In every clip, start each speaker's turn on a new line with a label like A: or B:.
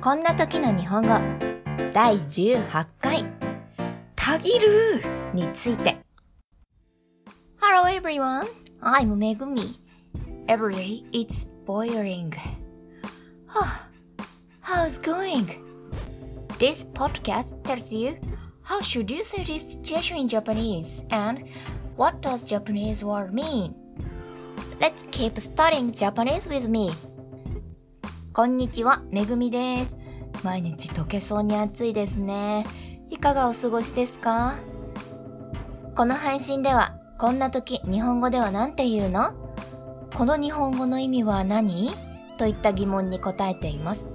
A: こんな時の日本語第18回たぎるについて Hello everyone, I'm Megumi. Every day it's boiling. How's going? This podcast tells you how should you say this situation in Japanese and what does Japanese word mean? Let's keep studying Japanese with me. こんにちは、めぐみです。毎日溶けそうに暑いですね。いかがお過ごしですか？この配信では、こんな時日本語では何て言うの？この日本語の意味は何？といった疑問に答えています。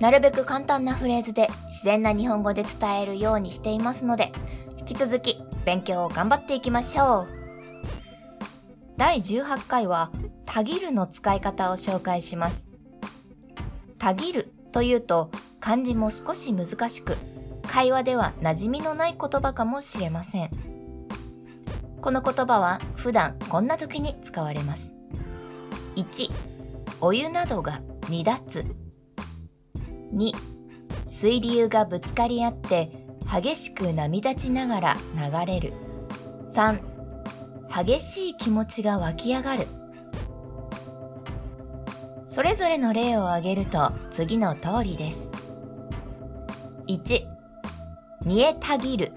A: なるべく簡単なフレーズで自然な日本語で伝えるようにしていますので、引き続き勉強を頑張っていきましょう。第18回は、たぎるの使い方を紹介します。たぎるというと漢字も少し難しく、会話では馴染みのない言葉かもしれません。この言葉は普段こんな時に使われます。1、お湯などが煮立つ。2、水流がぶつかり合って激しく波立ちながら流れる。3、激しい気持ちが湧き上がる。それぞれの例を挙げると次の通りです。1、煮えたぎる。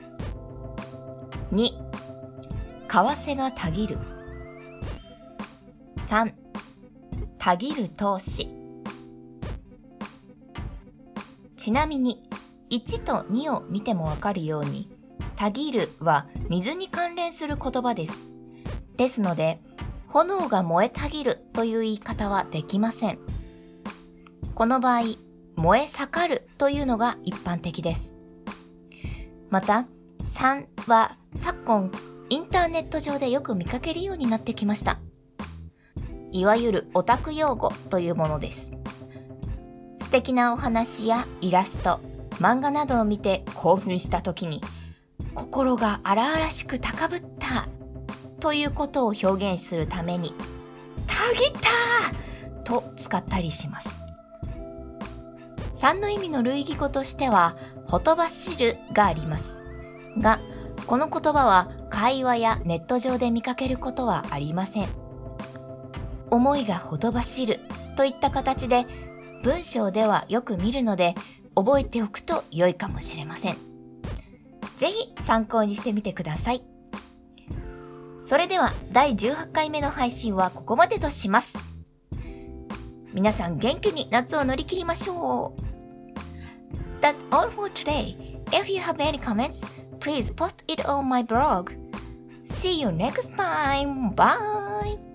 A: 2、為替がたぎる。3、たぎる投資。ちなみに、1と2を見てもわかるように、たぎるは水に関連する言葉です。ですので、炎が燃えたぎるという言い方はできません。この場合、燃え盛るというのが一般的です。また、3は昨今インターネット上でよく見かけるようになってきました。いわゆるオタク用語というものです。素敵なお話やイラスト、漫画などを見て興奮した時に、心が荒々しく高ぶったということを表現するために、たぎったと使ったりします。3の意味の類義語としては、ほとばしるがあります。が、この言葉は会話やネット上で見かけることはありません。思いがほとばしるといった形で文章ではよく見るので覚えておくと良いかもしれません。ぜひ参考にしてみてください。それでは第18回目の配信はここまでとします。皆さん元気に夏を乗り切りましょう。That's all for today. If you have any comments, please post it on my blog. See you next time. Bye.